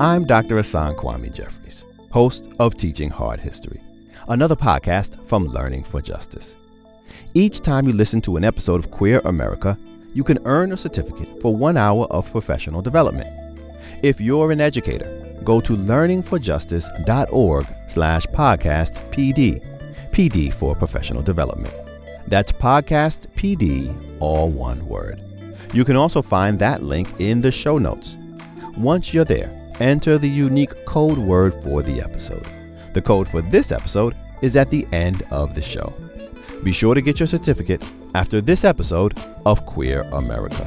I'm Dr. Hasan Kwame Jeffries, host of Teaching Hard History, another podcast from Learning for Justice. Each time you listen to an episode of Queer America, you can earn a certificate for one hour of professional development. If you're an educator, go to learningforjustice.org slash podcast PD, PD for professional development. That's podcast PD, all one word. You can also find that link in the show notes. Once you're there, enter the unique code word for the episode. The code for this episode is at the end of the show. Be sure to get your certificate after this episode of Queer America.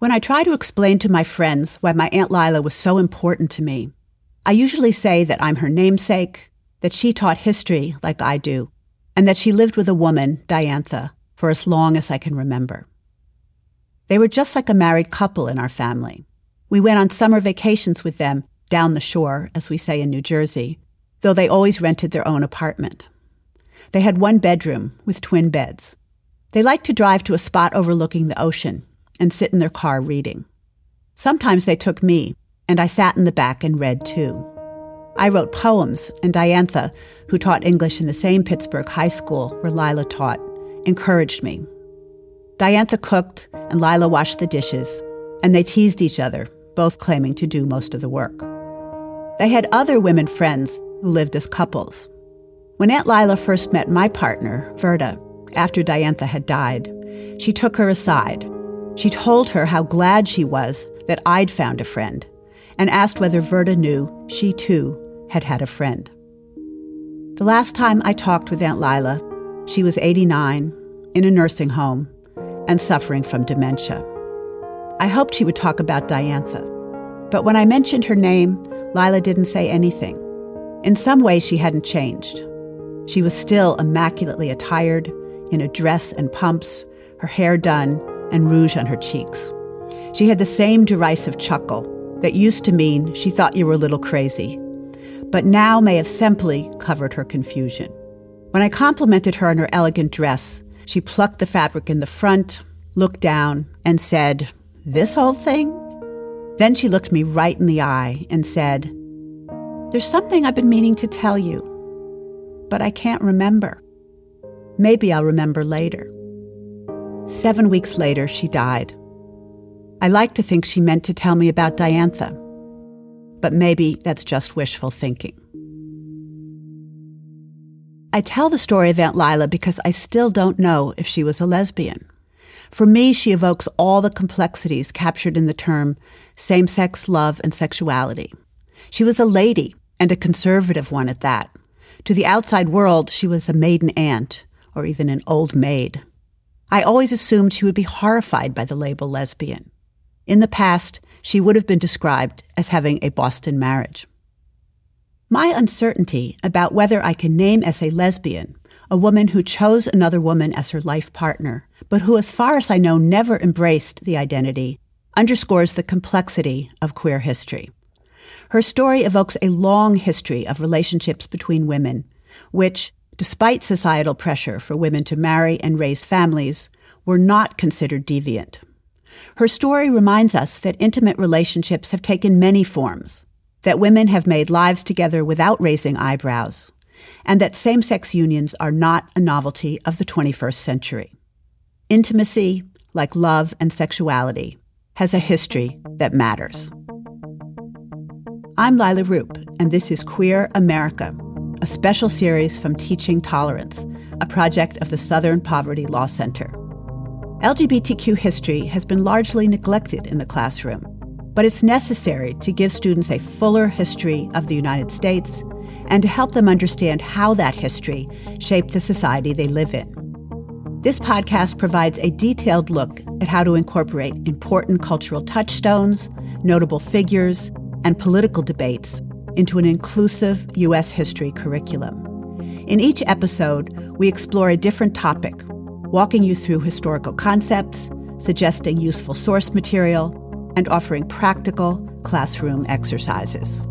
When I try to explain to my friends why my Aunt Lila was so important to me, I usually say that I'm her namesake, that she taught history like I do, and that she lived with a woman, Diantha, for as long as I can remember. They were just like a married couple in our family. We went on summer vacations with them down the shore, as we say in New Jersey, though they always rented their own apartment. They had one bedroom with twin beds. They liked to drive to a spot overlooking the ocean and sit in their car reading. Sometimes they took me, and I sat in the back and read too. I wrote poems, and Diantha, who taught English in the same Pittsburgh high school where Lila taught, encouraged me. Diantha cooked, and Lila washed the dishes, and they teased each other, both claiming to do most of the work. They had other women friends who lived as couples. When Aunt Lila first met my partner, Verda, after Diantha had died, she took her aside. She told her how glad she was that I'd found a friend and asked whether Verda knew she too had had a friend. The last time I talked with Aunt Lila, she was 89, in a nursing home, and suffering from dementia. I hoped she would talk about Diantha, but when I mentioned her name, Lila didn't say anything. In some ways, she hadn't changed. She was still immaculately attired, in a dress and pumps, her hair done, and rouge on her cheeks. She had the same derisive chuckle that used to mean she thought you were a little crazy, but now may have simply covered her confusion. When I complimented her on her elegant dress, she plucked the fabric in the front, looked down, and said, This whole thing? Then she looked me right in the eye and said, There's something I've been meaning to tell you, but I can't remember. Maybe I'll remember later. Seven weeks later, she died. I like to think she meant to tell me about Diantha, but maybe that's just wishful thinking. I tell the story of Aunt Lila because I still don't know if she was a lesbian. For me, she evokes all the complexities captured in the term same sex love and sexuality. She was a lady, and a conservative one at that. To the outside world, she was a maiden aunt, or even an old maid. I always assumed she would be horrified by the label lesbian. In the past, she would have been described as having a Boston marriage. My uncertainty about whether I can name as a lesbian a woman who chose another woman as her life partner, but who, as far as I know, never embraced the identity, underscores the complexity of queer history. Her story evokes a long history of relationships between women, which, despite societal pressure for women to marry and raise families, were not considered deviant. Her story reminds us that intimate relationships have taken many forms, that women have made lives together without raising eyebrows, and that same sex unions are not a novelty of the 21st century. Intimacy, like love and sexuality, has a history that matters. I'm Leila Rupp, and this is Queer America, a special series from Teaching Tolerance, a project of the Southern Poverty Law Center. LGBTQ history has been largely neglected in the classroom, but it's necessary to give students a fuller history of the United States and to help them understand how that history shaped the society they live in. This podcast provides a detailed look at how to incorporate important cultural touchstones, notable figures, and political debates into an inclusive U.S. history curriculum. In each episode, we explore a different topic walking you through historical concepts, suggesting useful source material, and offering practical classroom exercises.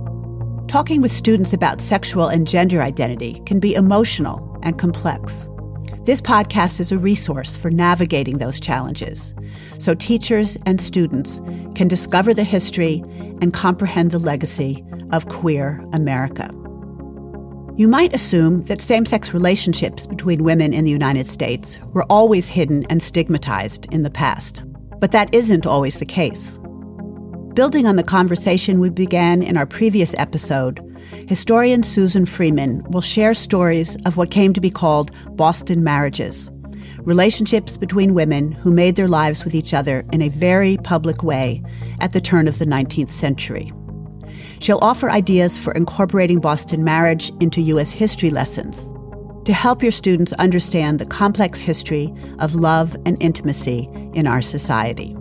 talking with students about sexual and gender identity can be emotional and complex. This podcast is a resource for navigating those challenges so teachers and students can discover the history and comprehend the legacy of queer America. You might assume that same sex relationships between women in the United States were always hidden and stigmatized in the past, but that isn't always the case. Building on the conversation we began in our previous episode, historian Susan Freeman will share stories of what came to be called Boston marriages relationships between women who made their lives with each other in a very public way at the turn of the 19th century. She'll offer ideas for incorporating Boston marriage into U.S. history lessons to help your students understand the complex history of love and intimacy in our society.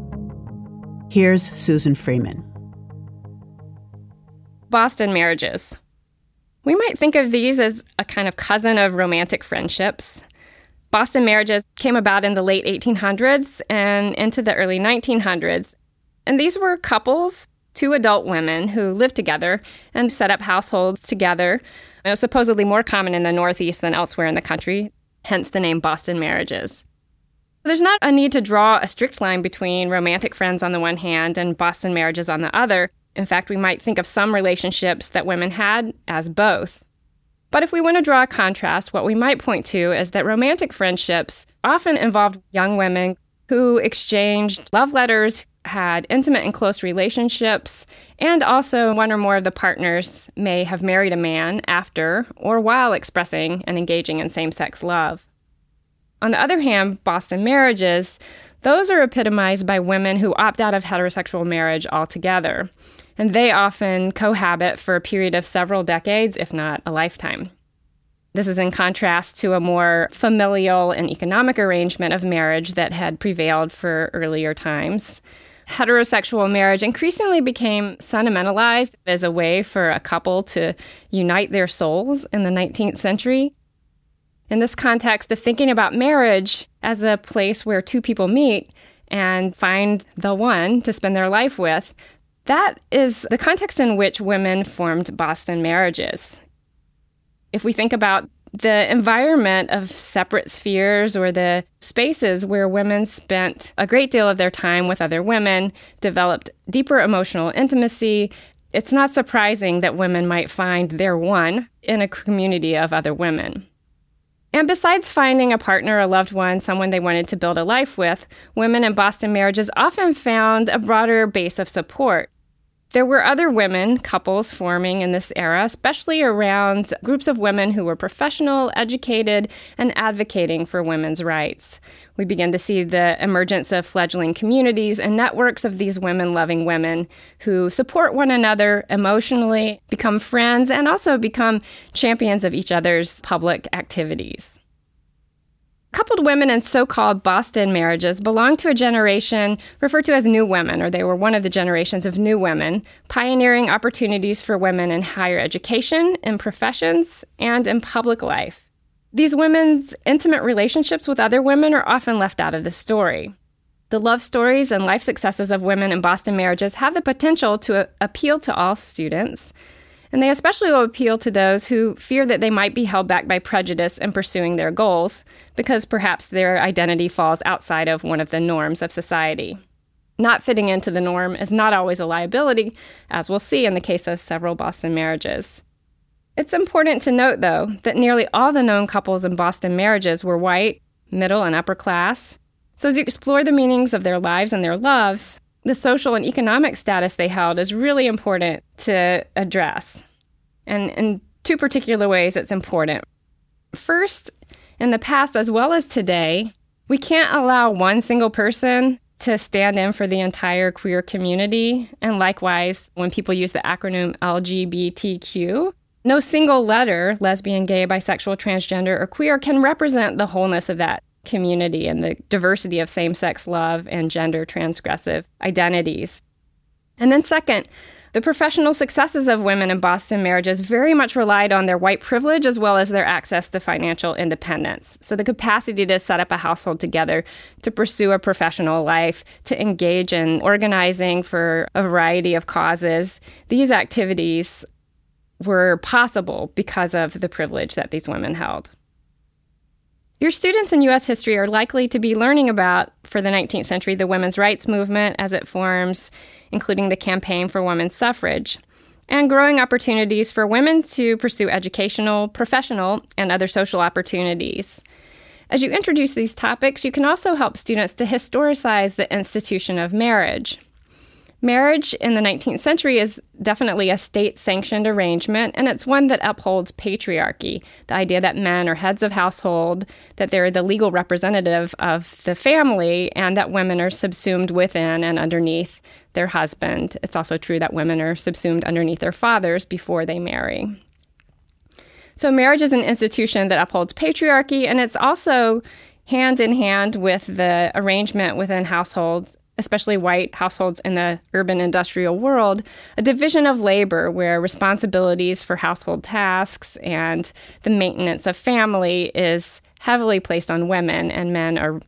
Here's Susan Freeman. Boston marriages. We might think of these as a kind of cousin of romantic friendships. Boston marriages came about in the late 1800s and into the early 1900s. And these were couples, two adult women who lived together and set up households together. It was supposedly more common in the Northeast than elsewhere in the country, hence the name Boston marriages. There's not a need to draw a strict line between romantic friends on the one hand and Boston marriages on the other. In fact, we might think of some relationships that women had as both. But if we want to draw a contrast, what we might point to is that romantic friendships often involved young women who exchanged love letters, had intimate and close relationships, and also one or more of the partners may have married a man after or while expressing and engaging in same sex love. On the other hand, Boston marriages, those are epitomized by women who opt out of heterosexual marriage altogether. And they often cohabit for a period of several decades, if not a lifetime. This is in contrast to a more familial and economic arrangement of marriage that had prevailed for earlier times. Heterosexual marriage increasingly became sentimentalized as a way for a couple to unite their souls in the 19th century in this context of thinking about marriage as a place where two people meet and find the one to spend their life with, that is the context in which women formed Boston marriages. If we think about the environment of separate spheres or the spaces where women spent a great deal of their time with other women, developed deeper emotional intimacy, it's not surprising that women might find their one in a community of other women. And besides finding a partner, a loved one, someone they wanted to build a life with, women in Boston marriages often found a broader base of support. There were other women, couples forming in this era, especially around groups of women who were professional, educated, and advocating for women's rights. We begin to see the emergence of fledgling communities and networks of these women loving women who support one another emotionally, become friends, and also become champions of each other's public activities. Coupled women in so called Boston marriages belong to a generation referred to as new women, or they were one of the generations of new women, pioneering opportunities for women in higher education, in professions, and in public life. These women's intimate relationships with other women are often left out of the story. The love stories and life successes of women in Boston marriages have the potential to appeal to all students, and they especially will appeal to those who fear that they might be held back by prejudice in pursuing their goals, because perhaps their identity falls outside of one of the norms of society. Not fitting into the norm is not always a liability, as we'll see in the case of several Boston marriages. It's important to note, though, that nearly all the known couples in Boston marriages were white, middle, and upper class. So, as you explore the meanings of their lives and their loves, the social and economic status they held is really important to address. And in two particular ways, it's important. First, in the past as well as today, we can't allow one single person to stand in for the entire queer community. And likewise, when people use the acronym LGBTQ, no single letter, lesbian, gay, bisexual, transgender, or queer, can represent the wholeness of that community and the diversity of same sex love and gender transgressive identities. And then, second, the professional successes of women in Boston marriages very much relied on their white privilege as well as their access to financial independence. So, the capacity to set up a household together, to pursue a professional life, to engage in organizing for a variety of causes, these activities were possible because of the privilege that these women held. Your students in U.S. history are likely to be learning about, for the 19th century, the women's rights movement as it forms, including the campaign for women's suffrage, and growing opportunities for women to pursue educational, professional, and other social opportunities. As you introduce these topics, you can also help students to historicize the institution of marriage. Marriage in the 19th century is definitely a state sanctioned arrangement, and it's one that upholds patriarchy the idea that men are heads of household, that they're the legal representative of the family, and that women are subsumed within and underneath their husband. It's also true that women are subsumed underneath their fathers before they marry. So, marriage is an institution that upholds patriarchy, and it's also hand in hand with the arrangement within households especially white households in the urban industrial world, a division of labor where responsibilities for household tasks and the maintenance of family is heavily placed on women, and men are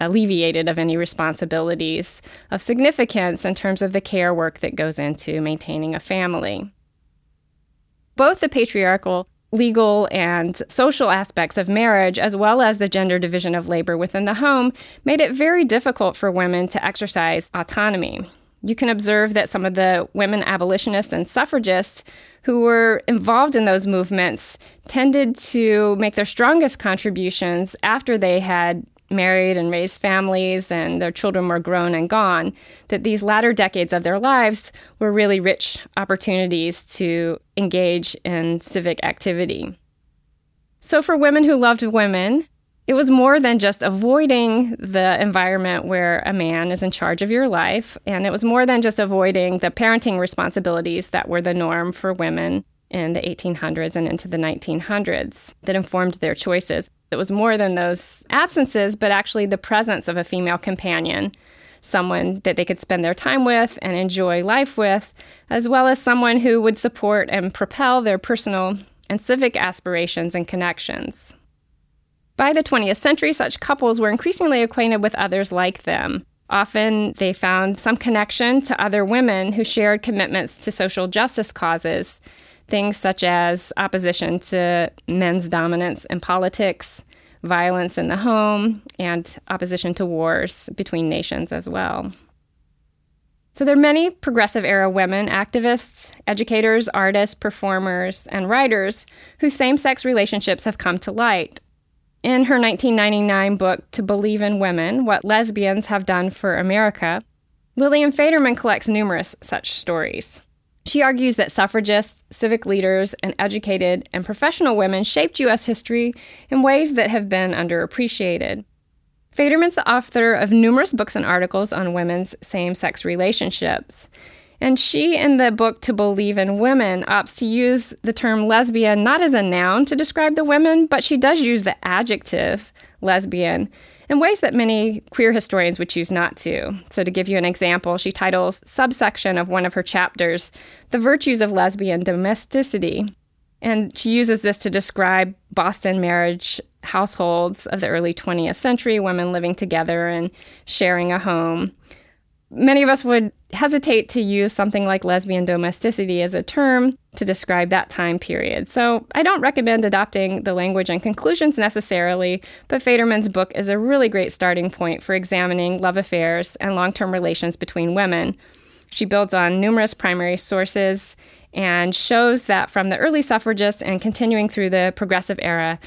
alleviated of any responsibilities of significance in terms of the care work that goes into maintaining a family. Both the patriarchal legal and social aspects of marriage, as well as the gender division of labor within the home, made it very difficult for women to exercise autonomy. You can observe that some of the women abolitionists and suffragists who were involved in those movements tended to make their strongest contributions after they had married and raised families and their children were grown and gone, that these latter decades of their lives were really rich opportunities to engage in civic activity. So, for women who loved women, it was more than just avoiding the environment where a man is in charge of your life, and it was more than just avoiding the parenting responsibilities that were the norm for women in the 1800s and into the 1900s that informed their choices. It was more than those absences, but actually the presence of a female companion, someone that they could spend their time with and enjoy life with, as well as someone who would support and propel their personal and civic aspirations and connections. By the 20th century, such couples were increasingly acquainted with others like them. Often they found some connection to other women who shared commitments to social justice causes things such as opposition to men's dominance in politics, violence in the home, and opposition to wars between nations as well. So there are many progressive era women activists, educators, artists, performers, and writers whose same sex relationships have come to light. In her 1999 book, To Believe in Women What Lesbians Have Done for America, Lillian Faderman collects numerous such stories. She argues that suffragists, civic leaders, and educated and professional women shaped U.S. history in ways that have been underappreciated. Faderman's the author of numerous books and articles on women's same sex relationships. And she, in the book To Believe in Women, opts to use the term lesbian not as a noun to describe the women, but she does use the adjective lesbian in ways that many queer historians would choose not to. So, to give you an example, she titles subsection of one of her chapters, The Virtues of Lesbian Domesticity. And she uses this to describe Boston marriage households of the early 20th century, women living together and sharing a home many of us would hesitate to use something like lesbian domesticity as a term to describe that time period. So I don't recommend adopting the language and conclusions necessarily, but Faderman's book is a really great starting point for examining love affairs and long term relations between women. She builds on numerous primary sources and shows that from the early suffragists and continuing through the progressive era,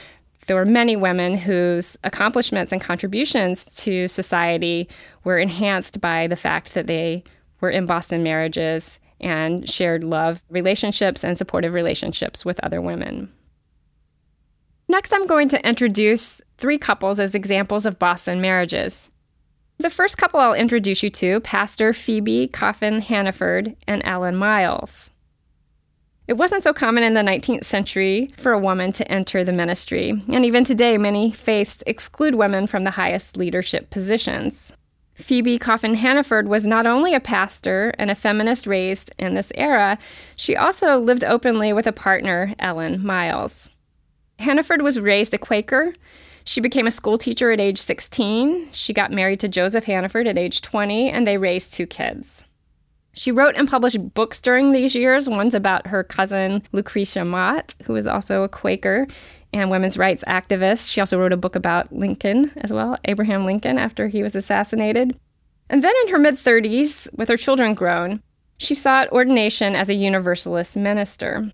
there were many women whose accomplishments and contributions to society were enhanced by the fact that they were in Boston marriages and shared love relationships and supportive relationships with other women. Next, I'm going to introduce three couples as examples of Boston marriages. The first couple I'll introduce you to, Pastor Phebe Coffin Hanaford and Ellen Miles. It wasn't so common in the 19th century for a woman to enter the ministry, and even today, many faiths exclude women from the highest leadership positions. Phebe Coffin Hanaford was not only a pastor and a feminist raised in this era, she also lived openly with a partner, Ellen Miles. Hanaford was raised a Quaker. She became a school teacher at age 16. She got married to Joseph Hanaford at age 20, and they raised two kids. She wrote and published books during these years. One's about her cousin Lucretia Mott, who was also a Quaker and women's rights activist. She also wrote a book about Lincoln as well, Abraham Lincoln, after he was assassinated. And then in her mid 30s, with her children grown, she sought ordination as a Universalist minister.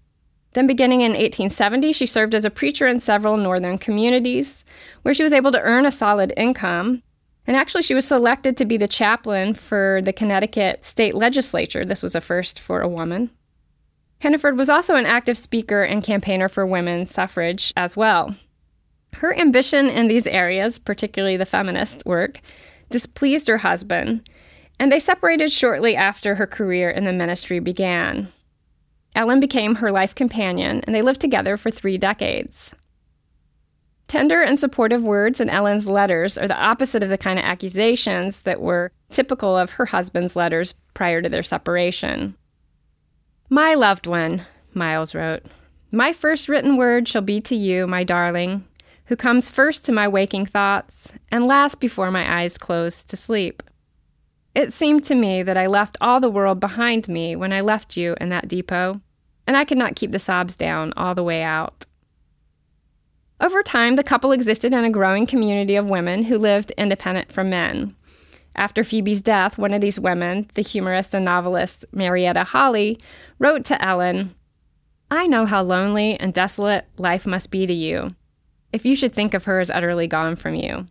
Then, beginning in 1870, she served as a preacher in several northern communities, where she was able to earn a solid income and actually, she was selected to be the chaplain for the Connecticut state legislature. This was a first for a woman. Hanaford was also an active speaker and campaigner for women's suffrage as well. Her ambition in these areas, particularly the feminist work, displeased her husband, and they separated shortly after her career in the ministry began. Ellen became her life companion, and they lived together for three decades. Tender and supportive words in Ellen's letters are the opposite of the kind of accusations that were typical of her husband's letters prior to their separation. My loved one, Miles wrote, my first written word shall be to you, my darling, who comes first to my waking thoughts and last before my eyes close to sleep. It seemed to me that I left all the world behind me when I left you in that depot, and I could not keep the sobs down all the way out. Over time, the couple existed in a growing community of women who lived independent from men. After Phebe's death, one of these women, the humorist and novelist Marietta Holley, wrote to Ellen I know how lonely and desolate life must be to you, if you should think of her as utterly gone from you.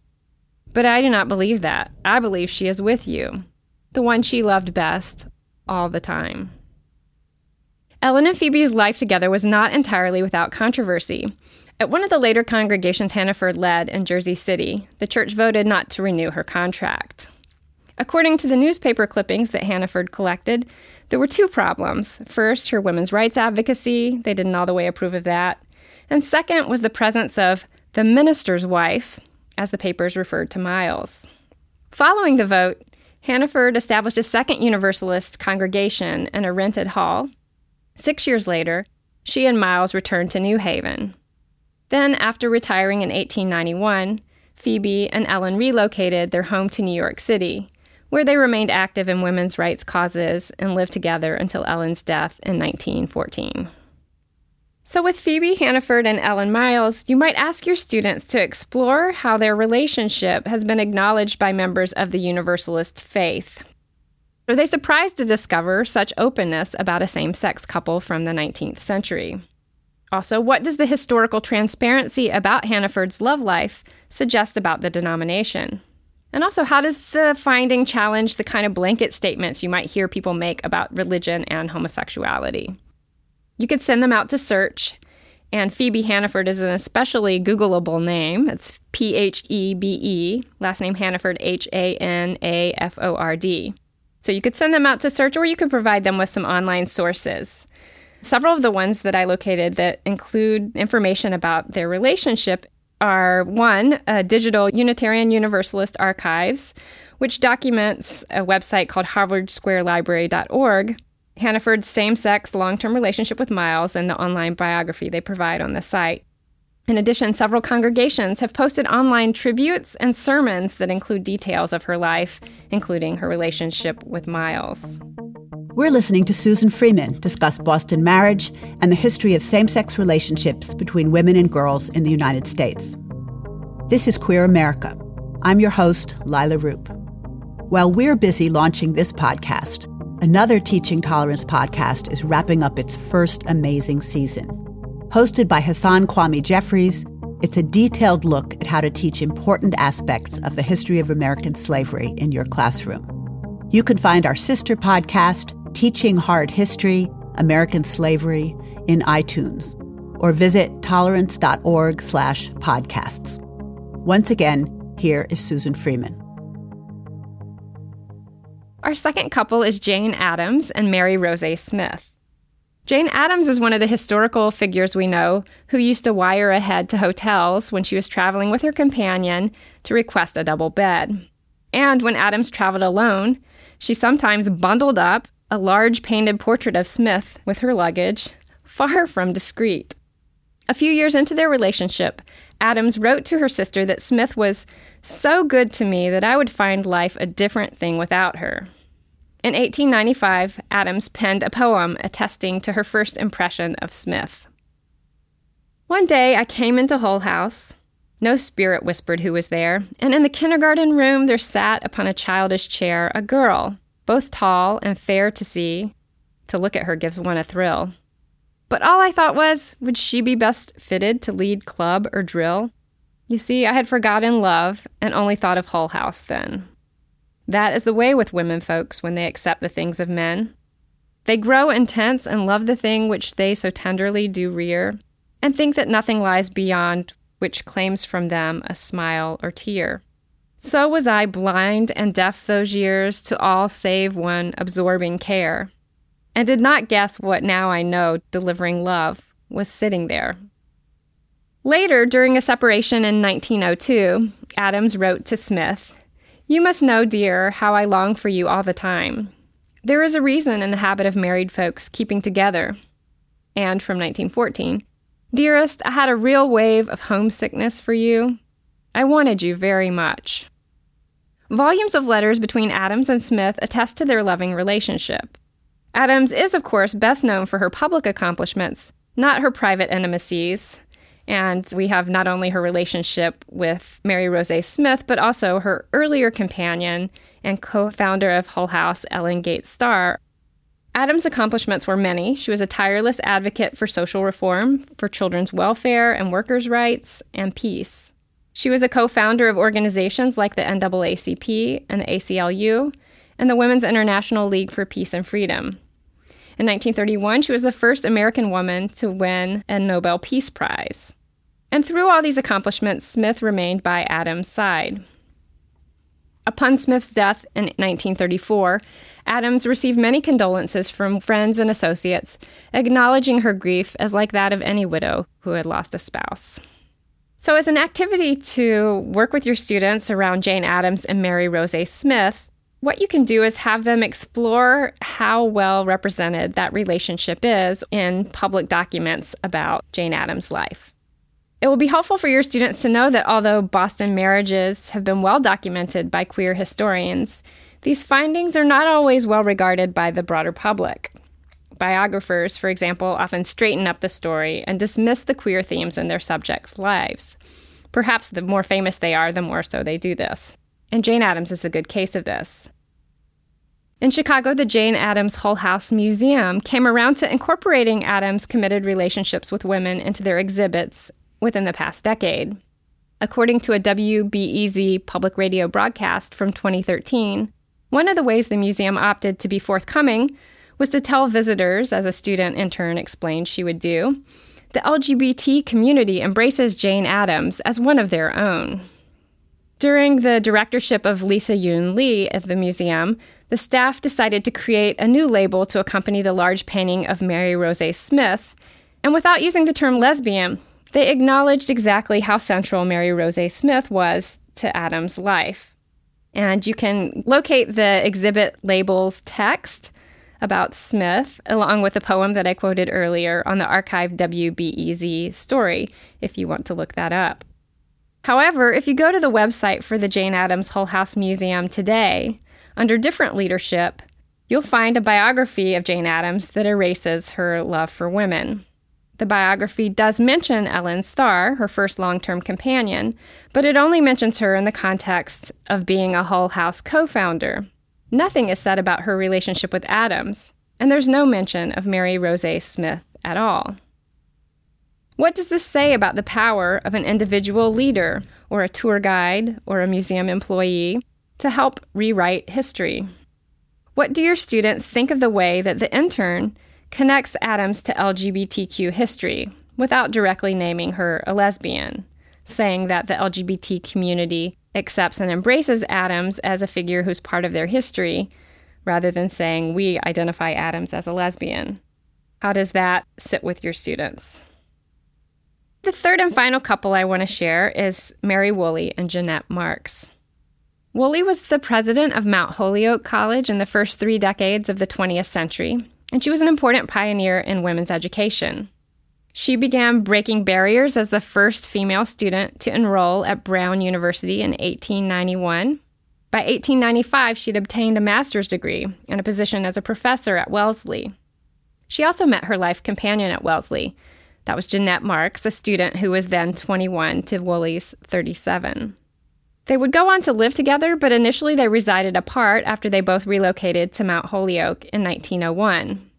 But I do not believe that. I believe she is with you, the one she loved best, all the time. Ellen and Phebe's life together was not entirely without controversy. At one of the later congregations Hanaford led in Jersey City, the church voted not to renew her contract. According to the newspaper clippings that Hanaford collected, there were two problems. First, her women's rights advocacy, they didn't all the way approve of that. And second was the presence of the minister's wife, as the papers referred to Miles. Following the vote, Hanaford established a second Universalist congregation in a rented hall. Six years later, she and Miles returned to New Haven. Then, after retiring in 1891, Phebe and Ellen relocated their home to New York City, where they remained active in women's rights causes and lived together until Ellen's death in 1914. So, with Phebe Hanaford and Ellen Miles, you might ask your students to explore how their relationship has been acknowledged by members of the Universalist faith. Are they surprised to discover such openness about a same sex couple from the 19th century? Also, what does the historical transparency about Hanaford's love life suggest about the denomination? And also, how does the finding challenge the kind of blanket statements you might hear people make about religion and homosexuality? You could send them out to search, and Phebe Hanaford is an especially Googleable name. It's P H E B E, last name Hanaford, H A N A F O R D. So you could send them out to search, or you could provide them with some online sources. Several of the ones that I located that include information about their relationship are one, a digital Unitarian Universalist archives, which documents a website called harvardsquarelibrary.org, Hanaford's same sex long term relationship with Miles, and the online biography they provide on the site. In addition, several congregations have posted online tributes and sermons that include details of her life, including her relationship with Miles. We're listening to Susan Freeman discuss Boston marriage and the history of same sex relationships between women and girls in the United States. This is Queer America. I'm your host, Leila Rupp. While we're busy launching this podcast, another Teaching Tolerance podcast is wrapping up its first amazing season. Hosted by Hasan Kwame Jeffries, it's a detailed look at how to teach important aspects of the history of American slavery in your classroom. You can find our sister podcast, Teaching Hard History, American Slavery in iTunes or visit tolerance.org slash podcasts. Once again, here is Susan Freeman. Our second couple is Jane Addams and Mary Rozet Smith. Jane Addams is one of the historical figures we know who used to wire ahead to hotels when she was traveling with her companion to request a double bed. And when Addams traveled alone, she sometimes bundled up a large painted portrait of Smith with her luggage, far from discreet. A few years into their relationship, Addams wrote to her sister that Smith was so good to me that I would find life a different thing without her. In 1895, Addams penned a poem attesting to her first impression of Smith. One day I came into Hull House. No spirit whispered who was there, and in the kindergarten room there sat upon a childish chair a girl, both tall and fair to see. To look at her gives one a thrill. But all I thought was, would she be best fitted to lead club or drill? You see, I had forgotten love and only thought of Hull House then. That is the way with women folks when they accept the things of men. They grow intense and love the thing which they so tenderly do rear, and think that nothing lies beyond which claims from them a smile or tear. So was I blind and deaf those years to all save one absorbing care, and did not guess what now I know delivering love was sitting there. Later, during a separation in 1902, Addams wrote to Smith you must know, dear, how I long for you all the time. There is a reason in the habit of married folks keeping together. And from 1914, Dearest, I had a real wave of homesickness for you. I wanted you very much. Volumes of letters between Addams and Smith attest to their loving relationship. Addams is, of course, best known for her public accomplishments, not her private intimacies. And we have not only her relationship with Mary Rozet Smith, but also her earlier companion and co founder of Hull House, Ellen Gates Starr. Addams' accomplishments were many. She was a tireless advocate for social reform, for children's welfare and workers' rights, and peace. She was a co founder of organizations like the NAACP and the ACLU and the Women's International League for Peace and Freedom. In 1931, she was the first American woman to win a Nobel Peace Prize. And through all these accomplishments, Smith remained by Addams' side. Upon Smith's death in 1934, Addams received many condolences from friends and associates, acknowledging her grief as like that of any widow who had lost a spouse. So, as an activity to work with your students around Jane Addams and Mary Rozet Smith, what you can do is have them explore how well represented that relationship is in public documents about Jane Addams' life. It will be helpful for your students to know that although Boston marriages have been well documented by queer historians, these findings are not always well regarded by the broader public. Biographers, for example, often straighten up the story and dismiss the queer themes in their subjects' lives. Perhaps the more famous they are, the more so they do this. And Jane Addams is a good case of this. In Chicago, the Jane Addams Hull House Museum came around to incorporating Addams' committed relationships with women into their exhibits within the past decade. According to a WBEZ public radio broadcast from 2013, one of the ways the museum opted to be forthcoming was to tell visitors, as a student intern explained she would do, the LGBT community embraces Jane Addams as one of their own. During the directorship of Lisa Yun Lee at the museum, the staff decided to create a new label to accompany the large painting of Mary Rozet Smith, and without using the term lesbian, they acknowledged exactly how central Mary Rozet Smith was to Addams' life. And you can locate the exhibit labels text about Smith, along with a poem that I quoted earlier, on the archived WBEZ story, if you want to look that up. However, if you go to the website for the Jane Addams Hull House Museum today, under different leadership, you'll find a biography of Jane Addams that erases her love for women. The biography does mention Ellen Starr, her first long term companion, but it only mentions her in the context of being a Hull House co founder. Nothing is said about her relationship with Addams, and there's no mention of Mary Rozet Smith at all. What does this say about the power of an individual leader, or a tour guide, or a museum employee to help rewrite history? What do your students think of the way that the intern connects Addams to LGBTQ history without directly naming her a lesbian, saying that the LGBT community accepts and embraces Addams as a figure who's part of their history, rather than saying we identify Addams as a lesbian. How does that sit with your students? The third and final couple I want to share is Mary Woolley and Jeannette Marks. Woolley was the president of Mount Holyoke College in the first three decades of the 20th century and she was an important pioneer in women's education. She began breaking barriers as the first female student to enroll at Brown University in 1891. By 1895, she'd obtained a master's degree and a position as a professor at Wellesley. She also met her life companion at Wellesley. That was Jeannette Marks, a student who was then 21 to Woolley's 37. They would go on to live together, but initially they resided apart after they both relocated to Mount Holyoke in 1901.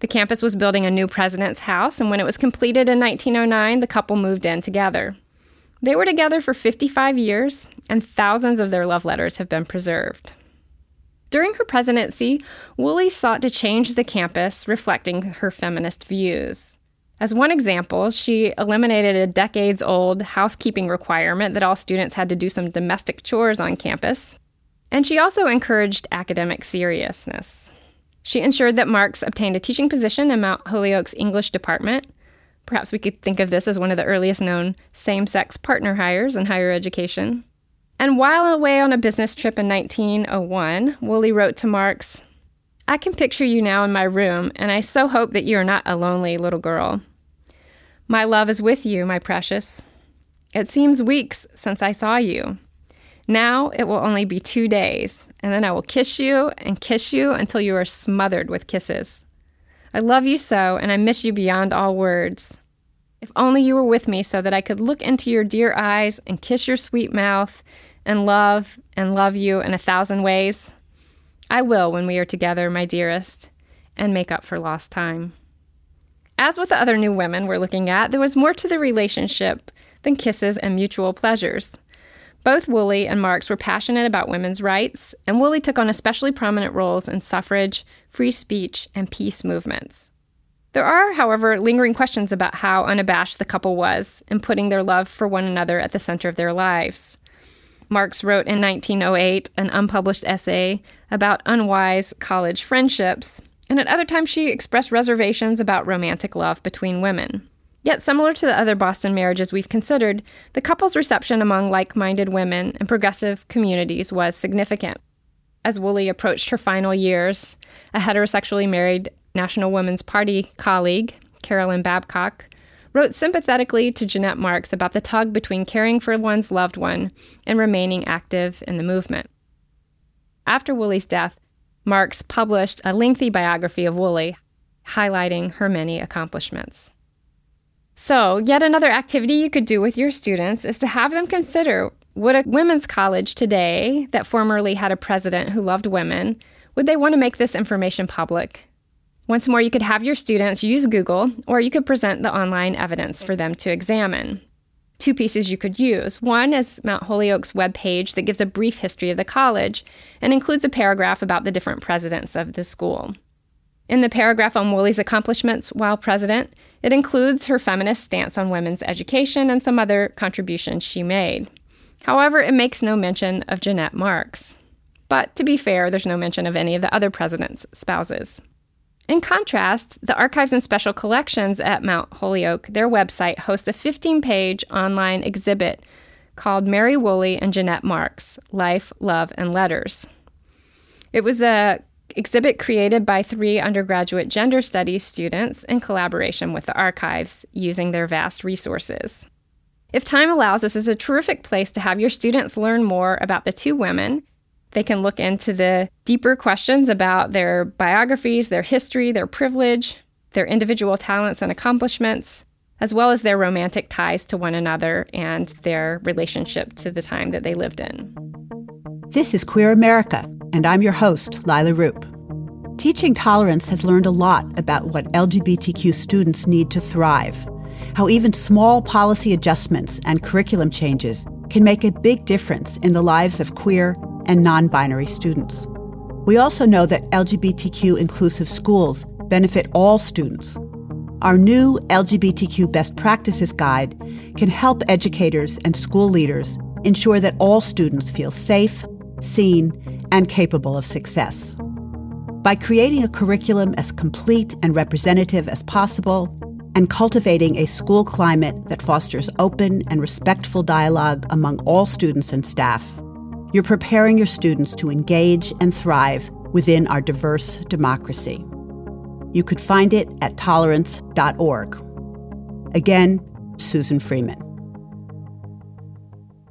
The campus was building a new president's house, and when it was completed in 1909, the couple moved in together. They were together for 55 years, and thousands of their love letters have been preserved. During her presidency, Woolley sought to change the campus, reflecting her feminist views. As one example, she eliminated a decades old housekeeping requirement that all students had to do some domestic chores on campus. And she also encouraged academic seriousness. She ensured that Marks obtained a teaching position in Mount Holyoke's English department. Perhaps we could think of this as one of the earliest known same sex partner hires in higher education. And while away on a business trip in 1901, Woolley wrote to Marks I can picture you now in my room, and I so hope that you are not a lonely little girl. My love is with you, my precious. It seems weeks since I saw you. Now it will only be two days, and then I will kiss you and kiss you until you are smothered with kisses. I love you so, and I miss you beyond all words. If only you were with me so that I could look into your dear eyes and kiss your sweet mouth and love and love you in a thousand ways. I will when we are together, my dearest, and make up for lost time. As with the other new women we're looking at, there was more to the relationship than kisses and mutual pleasures. Both Woolley and Marks were passionate about women's rights, and Woolley took on especially prominent roles in suffrage, free speech, and peace movements. There are, however, lingering questions about how unabashed the couple was in putting their love for one another at the center of their lives. Marks wrote in 1908 an unpublished essay about unwise college friendships, and at other times she expressed reservations about romantic love between women. Yet, similar to the other Boston marriages we've considered, the couple's reception among like minded women and progressive communities was significant. As Woolley approached her final years, a heterosexually married National Women's Party colleague, Carolyn Babcock, wrote sympathetically to Jeannette Marks about the tug between caring for one's loved one and remaining active in the movement. After Woolley's death, Marks published a lengthy biography of Woolley, highlighting her many accomplishments. So, yet another activity you could do with your students is to have them consider would a women's college today that formerly had a president who loved women, would they want to make this information public? Once more, you could have your students use Google, or you could present the online evidence for them to examine. Two pieces you could use. One is Mount Holyoke's webpage that gives a brief history of the college and includes a paragraph about the different presidents of the school. In the paragraph on Woolley's accomplishments while president, it includes her feminist stance on women's education and some other contributions she made. However, it makes no mention of Jeannette Marks. But to be fair, there's no mention of any of the other president's spouses. In contrast, the Archives and Special Collections at Mount Holyoke, their website, hosts a 15 page online exhibit called Mary Woolley and Jeannette Marks Life, Love, and Letters. It was a exhibit created by three undergraduate gender studies students in collaboration with the archives using their vast resources. If time allows, this is a terrific place to have your students learn more about the two women they can look into the deeper questions about their biographies, their history, their privilege, their individual talents and accomplishments, as well as their romantic ties to one another and their relationship to the time that they lived in. This is Queer America, and I'm your host, Leila Rupp. Teaching tolerance has learned a lot about what LGBTQ students need to thrive, how even small policy adjustments and curriculum changes can make a big difference in the lives of queer and non binary students. We also know that LGBTQ inclusive schools benefit all students. Our new LGBTQ Best Practices Guide can help educators and school leaders ensure that all students feel safe, seen, and capable of success. By creating a curriculum as complete and representative as possible, and cultivating a school climate that fosters open and respectful dialogue among all students and staff, you're preparing your students to engage and thrive within our diverse democracy. You could find it at tolerance.org. Again, Susan Freeman.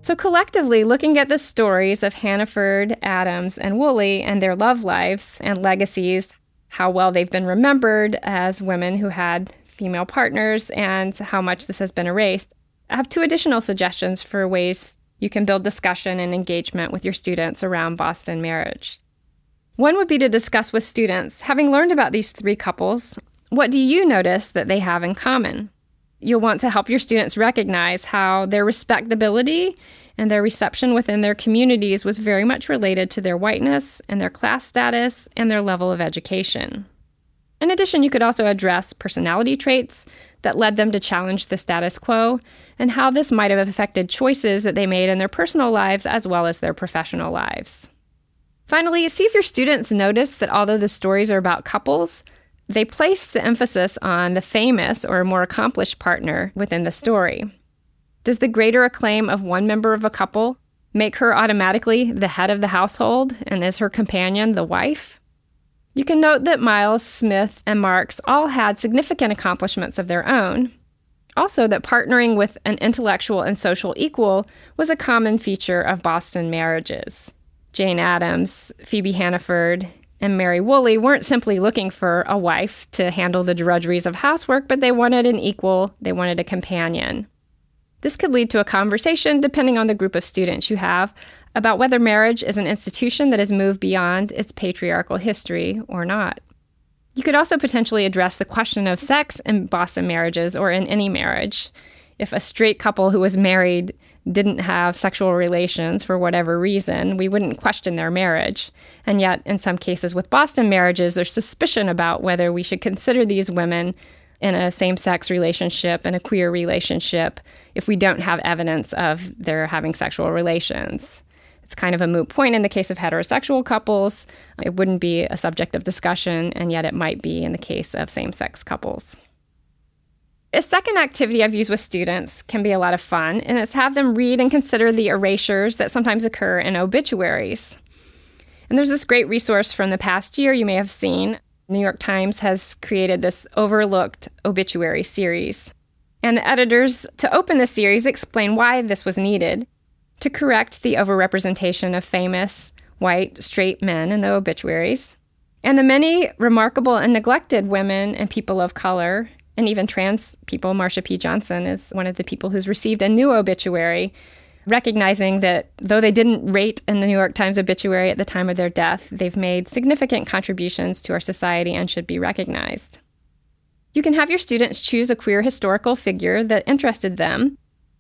So, collectively, looking at the stories of Hanaford, Addams, and Woolley and their love lives and legacies, how well they've been remembered as women who had female partners, and how much this has been erased, I have two additional suggestions for ways you can build discussion and engagement with your students around Boston marriage. One would be to discuss with students, having learned about these three couples, what do you notice that they have in common? You'll want to help your students recognize how their respectability and their reception within their communities was very much related to their whiteness and their class status and their level of education. In addition, you could also address personality traits that led them to challenge the status quo and how this might have affected choices that they made in their personal lives as well as their professional lives. Finally, see if your students notice that although the stories are about couples, they place the emphasis on the famous or more accomplished partner within the story. Does the greater acclaim of one member of a couple make her automatically the head of the household and is her companion the wife? You can note that Miles, Smith, and Marks all had significant accomplishments of their own. Also, that partnering with an intellectual and social equal was a common feature of Boston marriages. Jane Addams, Phebe Hanaford, and Mary Woolley weren't simply looking for a wife to handle the drudgeries of housework, but they wanted an equal, they wanted a companion. This could lead to a conversation, depending on the group of students you have, about whether marriage is an institution that has moved beyond its patriarchal history or not. You could also potentially address the question of sex in Boston marriages or in any marriage. If a straight couple who was married didn't have sexual relations for whatever reason, we wouldn't question their marriage. And yet, in some cases with Boston marriages, there's suspicion about whether we should consider these women in a same sex relationship and a queer relationship if we don't have evidence of their having sexual relations. It's kind of a moot point in the case of heterosexual couples. It wouldn't be a subject of discussion, and yet it might be in the case of same sex couples. A second activity I've used with students can be a lot of fun, and it's have them read and consider the erasures that sometimes occur in obituaries. And there's this great resource from the past year you may have seen. New York Times has created this overlooked obituary series. And the editors to open the series explain why this was needed to correct the overrepresentation of famous white straight men in the obituaries and the many remarkable and neglected women and people of color and even trans people. Marsha P. Johnson is one of the people who's received a new obituary, recognizing that though they didn't rate in the New York Times obituary at the time of their death, they've made significant contributions to our society and should be recognized. You can have your students choose a queer historical figure that interested them.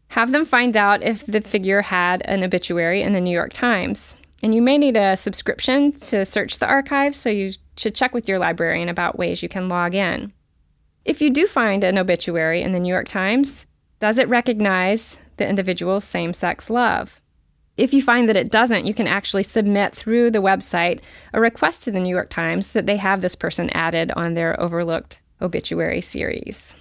Have them find out if the figure had an obituary in the New York Times. And you may need a subscription to search the archives, so you should check with your librarian about ways you can log in. If you do find an obituary in the New York Times, does it recognize the individual's same sex love? If you find that it doesn't, you can actually submit through the website a request to the New York Times that they have this person added on their overlooked obituary series.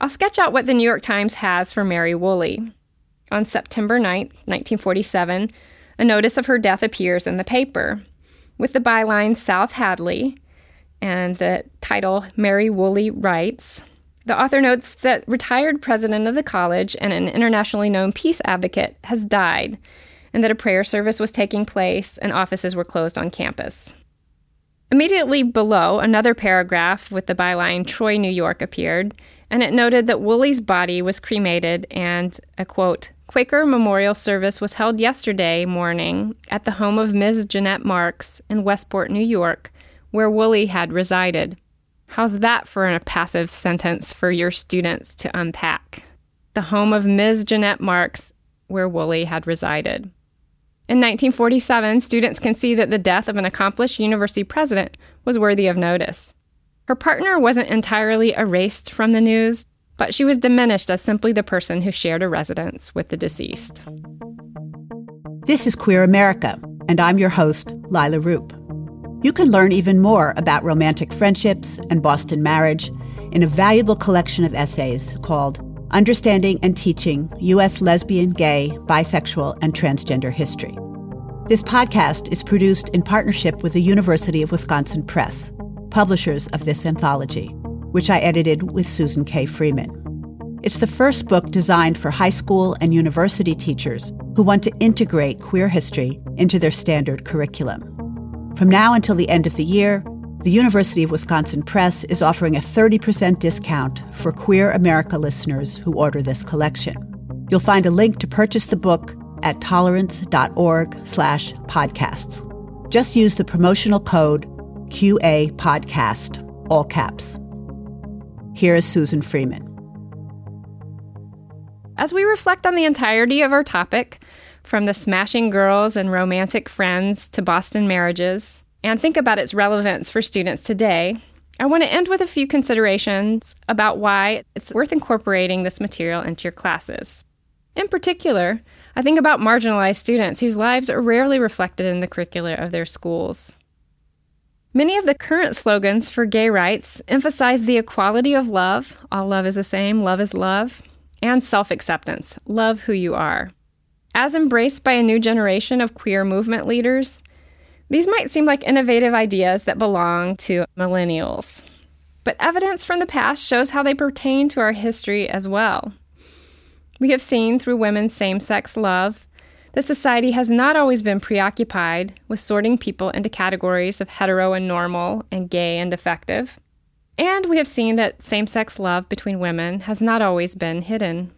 I'll sketch out what the New York Times has for Mary Woolley. On September 9, 1947, a notice of her death appears in the paper with the byline South Hadley and the title Mary Woolley Rites. The author notes that retired president of the college and an internationally known peace advocate has died, and that a prayer service was taking place and offices were closed on campus. Immediately below, another paragraph with the byline Troy, New York appeared, and it noted that Woolley's body was cremated and a quote, Quaker memorial service was held yesterday morning at the home of Ms. Jeannette Marks in Westport, New York, where Woolley had resided. How's that for a passive sentence for your students to unpack? The home of Ms. Jeannette Marks, where Woolley had resided. In 1947, students can see that the death of an accomplished university president was worthy of notice. Her partner wasn't entirely erased from the news, but she was diminished as simply the person who shared a residence with the deceased. This is Queer America, and I'm your host, Leila Rupp. You can learn even more about romantic friendships and Boston marriage in a valuable collection of essays called Understanding and Teaching U.S. Lesbian, Gay, Bisexual, and Transgender History. This podcast is produced in partnership with the University of Wisconsin Press, publishers of this anthology, which I edited with Susan K. Freeman. It's the first book designed for high school and university teachers who want to integrate queer history into their standard curriculum. From now until the end of the year, the University of Wisconsin Press is offering a 30% discount for Queer America listeners who order this collection. You'll find a link to purchase the book at tolerance.org/podcasts. Just use the promotional code QA podcast, all caps. Here is Susan Freeman. As we reflect on the entirety of our topic, from the smashing girls and romantic friends to Boston marriages, and think about its relevance for students today, I want to end with a few considerations about why it's worth incorporating this material into your classes. In particular, I think about marginalized students whose lives are rarely reflected in the curricula of their schools. Many of the current slogans for gay rights emphasize the equality of love, all love is the same, love is love, and self acceptance, love who you are. As embraced by a new generation of queer movement leaders, these might seem like innovative ideas that belong to millennials. But evidence from the past shows how they pertain to our history as well. We have seen through women's same sex love that society has not always been preoccupied with sorting people into categories of hetero and normal and gay and defective. And we have seen that same sex love between women has not always been hidden.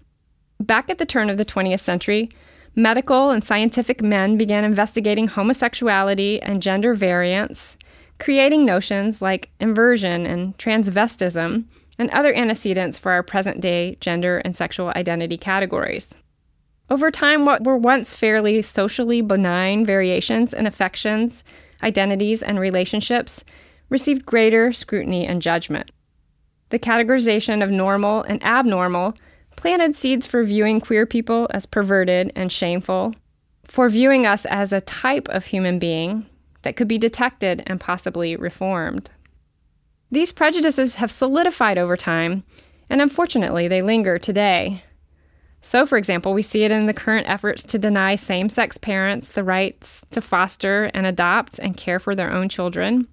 Back at the turn of the 20th century, medical and scientific men began investigating homosexuality and gender variance, creating notions like inversion and transvestism and other antecedents for our present day gender and sexual identity categories. Over time, what were once fairly socially benign variations in affections, identities, and relationships received greater scrutiny and judgment. The categorization of normal and abnormal planted seeds for viewing queer people as perverted and shameful, for viewing us as a type of human being that could be detected and possibly reformed. These prejudices have solidified over time, and unfortunately, they linger today. So, for example, we see it in the current efforts to deny same sex parents the rights to foster and adopt and care for their own children.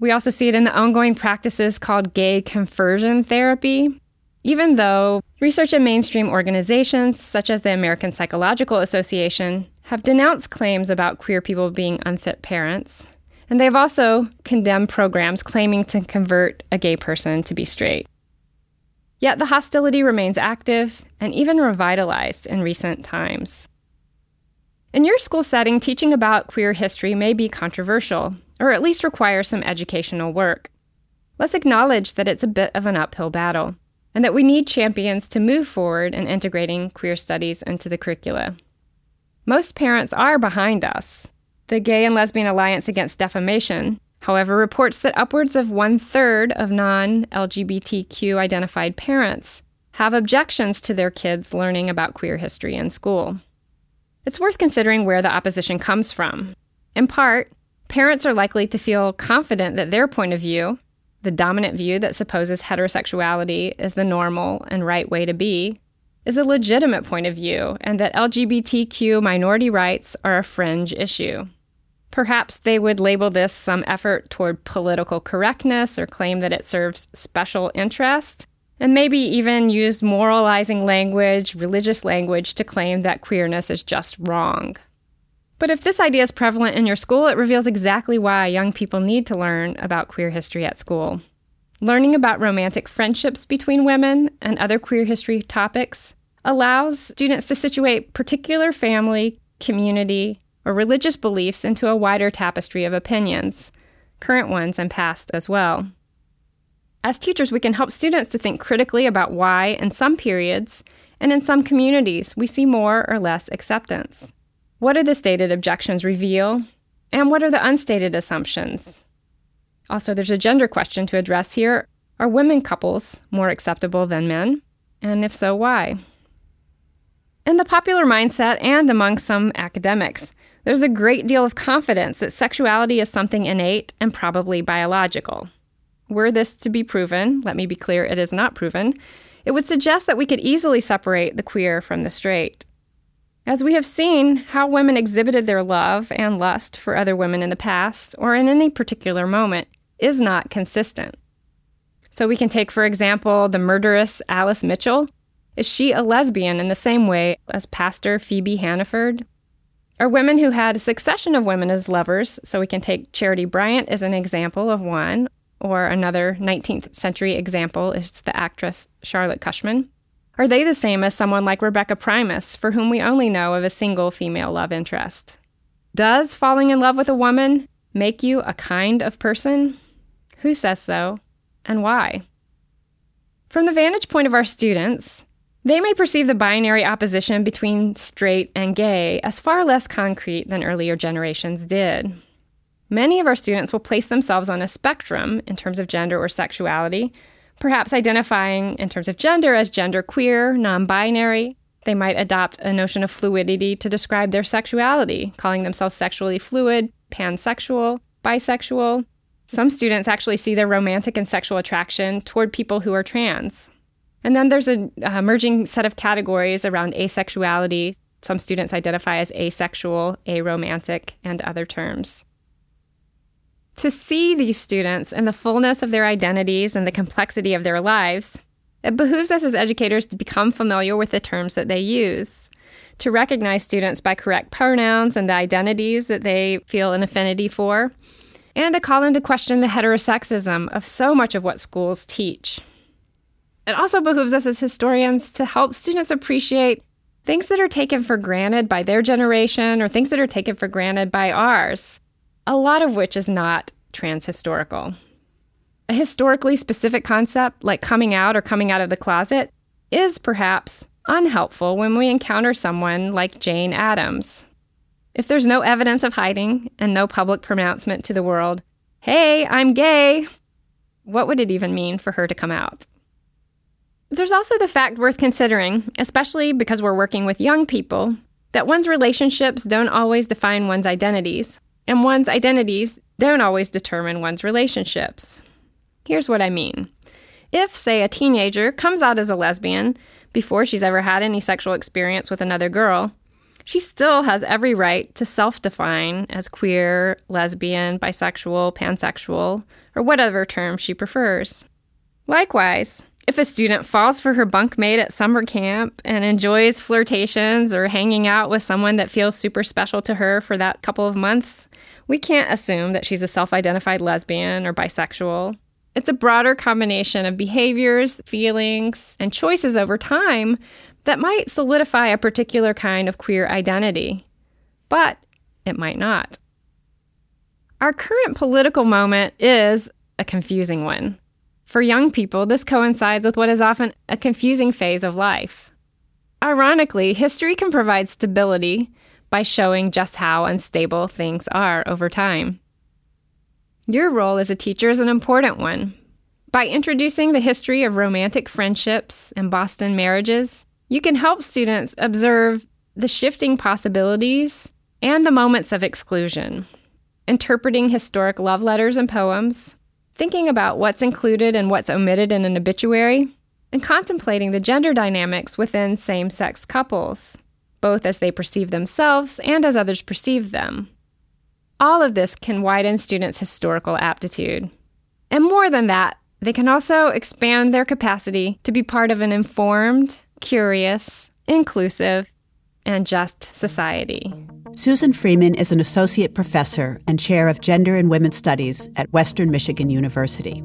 We also see it in the ongoing practices called gay conversion therapy. Even though research and mainstream organizations, such as the American Psychological Association, have denounced claims about queer people being unfit parents, and they've also condemned programs claiming to convert a gay person to be straight. Yet the hostility remains active and even revitalized in recent times. In your school setting, teaching about queer history may be controversial, or at least require some educational work. Let's acknowledge that it's a bit of an uphill battle, and that we need champions to move forward in integrating queer studies into the curricula. Most parents are behind us. The Gay and Lesbian Alliance Against Defamation, however, reports that upwards of one third of non LGBTQ identified parents have objections to their kids learning about queer history in school. It's worth considering where the opposition comes from. In part, parents are likely to feel confident that their point of view, the dominant view that supposes heterosexuality is the normal and right way to be, is a legitimate point of view and that LGBTQ minority rights are a fringe issue. Perhaps they would label this some effort toward political correctness or claim that it serves special interests, and maybe even use moralizing language, religious language, to claim that queerness is just wrong. But if this idea is prevalent in your school, it reveals exactly why young people need to learn about queer history at school. Learning about romantic friendships between women and other queer history topics allows students to situate particular family, community, or religious beliefs into a wider tapestry of opinions, current ones and past as well. As teachers, we can help students to think critically about why, in some periods and in some communities, we see more or less acceptance. What do the stated objections reveal? And what are the unstated assumptions? Also, there's a gender question to address here. Are women couples more acceptable than men? And if so, why? In the popular mindset and among some academics, there's a great deal of confidence that sexuality is something innate and probably biological. Were this to be proven, let me be clear, it is not proven, it would suggest that we could easily separate the queer from the straight. As we have seen, how women exhibited their love and lust for other women in the past, or in any particular moment, is not consistent. So we can take, for example, the murderess Alice Mitchell. Is she a lesbian in the same way as Pastor Phebe Hanaford? Are women who had a succession of women as lovers, so we can take Charity Bryant as an example of one, or another 19th century example is the actress Charlotte Cushman. Are they the same as someone like Rebecca Primus, for whom we only know of a single female love interest? Does falling in love with a woman make you a kind of person? Who says so, and why? From the vantage point of our students, they may perceive the binary opposition between straight and gay as far less concrete than earlier generations did. Many of our students will place themselves on a spectrum in terms of gender or sexuality, perhaps identifying in terms of gender as genderqueer, non binary. They might adopt a notion of fluidity to describe their sexuality, calling themselves sexually fluid, pansexual, bisexual. Some students actually see their romantic and sexual attraction toward people who are trans. And then there's an emerging set of categories around asexuality. Some students identify as asexual, aromantic, and other terms to see these students in the fullness of their identities and the complexity of their lives, it behooves us as educators to become familiar with the terms that they use, to recognize students by correct pronouns and the identities that they feel an affinity for, and to call into question the heterosexism of so much of what schools teach. It also behooves us as historians to help students appreciate things that are taken for granted by their generation or things that are taken for granted by ours a lot of which is not transhistorical. A historically specific concept like coming out or coming out of the closet is perhaps unhelpful when we encounter someone like Jane Addams. If there's no evidence of hiding and no public pronouncement to the world, hey, I'm gay, what would it even mean for her to come out? There's also the fact worth considering, especially because we're working with young people, that one's relationships don't always define one's identities and one's identities don't always determine one's relationships. Here's what I mean. If, say, a teenager comes out as a lesbian before she's ever had any sexual experience with another girl, she still has every right to self define as queer, lesbian, bisexual, pansexual, or whatever term she prefers. Likewise, if a student falls for her bunkmate at summer camp and enjoys flirtations or hanging out with someone that feels super special to her for that couple of months, we can't assume that she's a self identified lesbian or bisexual. It's a broader combination of behaviors, feelings, and choices over time that might solidify a particular kind of queer identity. But it might not. Our current political moment is a confusing one. For young people, this coincides with what is often a confusing phase of life. Ironically, history can provide stability by showing just how unstable things are over time. Your role as a teacher is an important one. By introducing the history of romantic friendships and Boston marriages, you can help students observe the shifting possibilities and the moments of exclusion. Interpreting historic love letters and poems, thinking about what's included and what's omitted in an obituary, and contemplating the gender dynamics within same sex couples, both as they perceive themselves and as others perceive them. All of this can widen students' historical aptitude. And more than that, they can also expand their capacity to be part of an informed, curious, inclusive, and just society. Susan Freeman is an associate professor and chair of gender and women's studies at Western Michigan University.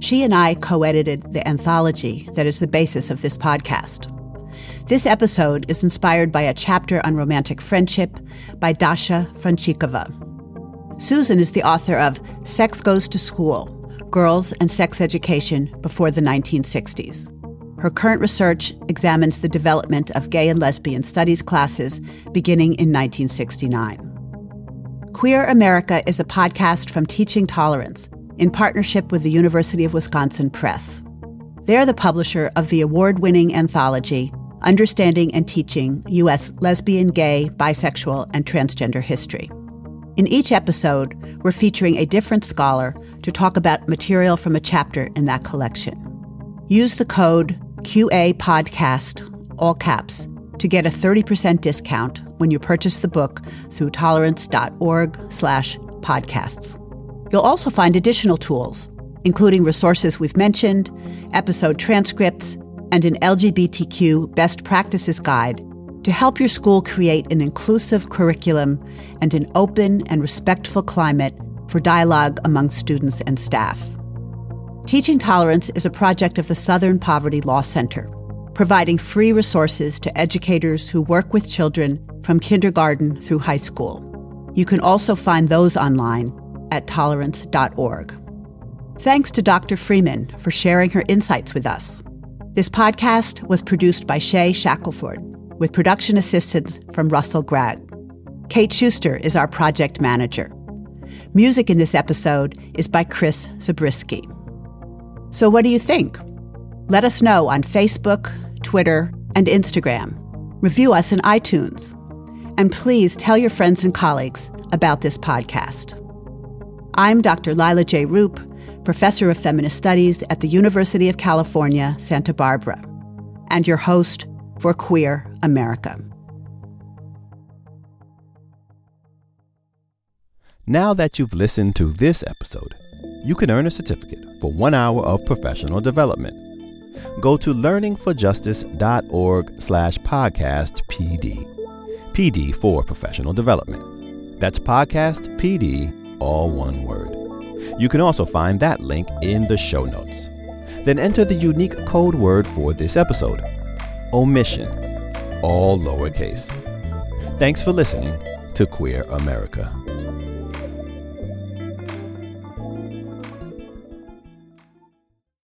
She and I co edited the anthology that is the basis of this podcast. This episode is inspired by a chapter on romantic friendship by Dasha Franchikova. Susan is the author of Sex Goes to School Girls and Sex Education Before the 1960s. Her current research examines the development of gay and lesbian studies classes beginning in 1969. Queer America is a podcast from Teaching Tolerance in partnership with the University of Wisconsin Press. They're the publisher of the award winning anthology, Understanding and Teaching U.S. Lesbian, Gay, Bisexual, and Transgender History. In each episode, we're featuring a different scholar to talk about material from a chapter in that collection. Use the code QA Podcast, all caps, to get a 30% discount when you purchase the book through tolerance.org slash podcasts. You'll also find additional tools, including resources we've mentioned, episode transcripts, and an LGBTQ best practices guide to help your school create an inclusive curriculum and an open and respectful climate for dialogue among students and staff. Teaching Tolerance is a project of the Southern Poverty Law Center, providing free resources to educators who work with children from kindergarten through high school. You can also find those online at tolerance.org. Thanks to Dr. Freeman for sharing her insights with us. This podcast was produced by Shea Shackelford, with production assistance from Russell Gragg. Kate Shuster is our project manager. Music in this episode is by Chris Zabriskie. So, what do you think? Let us know on Facebook, Twitter, and Instagram. Review us in iTunes. And please tell your friends and colleagues about this podcast. I'm Dr. Leila J. Rupp, professor of feminist studies at the University of California, Santa Barbara, and your host for Queer America. Now that you've listened to this episode, you can earn a certificate for one hour of professional development. Go to learningforjustice.org slash podcast PD. PD for professional development. That's podcast PD, all one word. You can also find that link in the show notes. Then enter the unique code word for this episode omission, all lowercase. Thanks for listening to Queer America.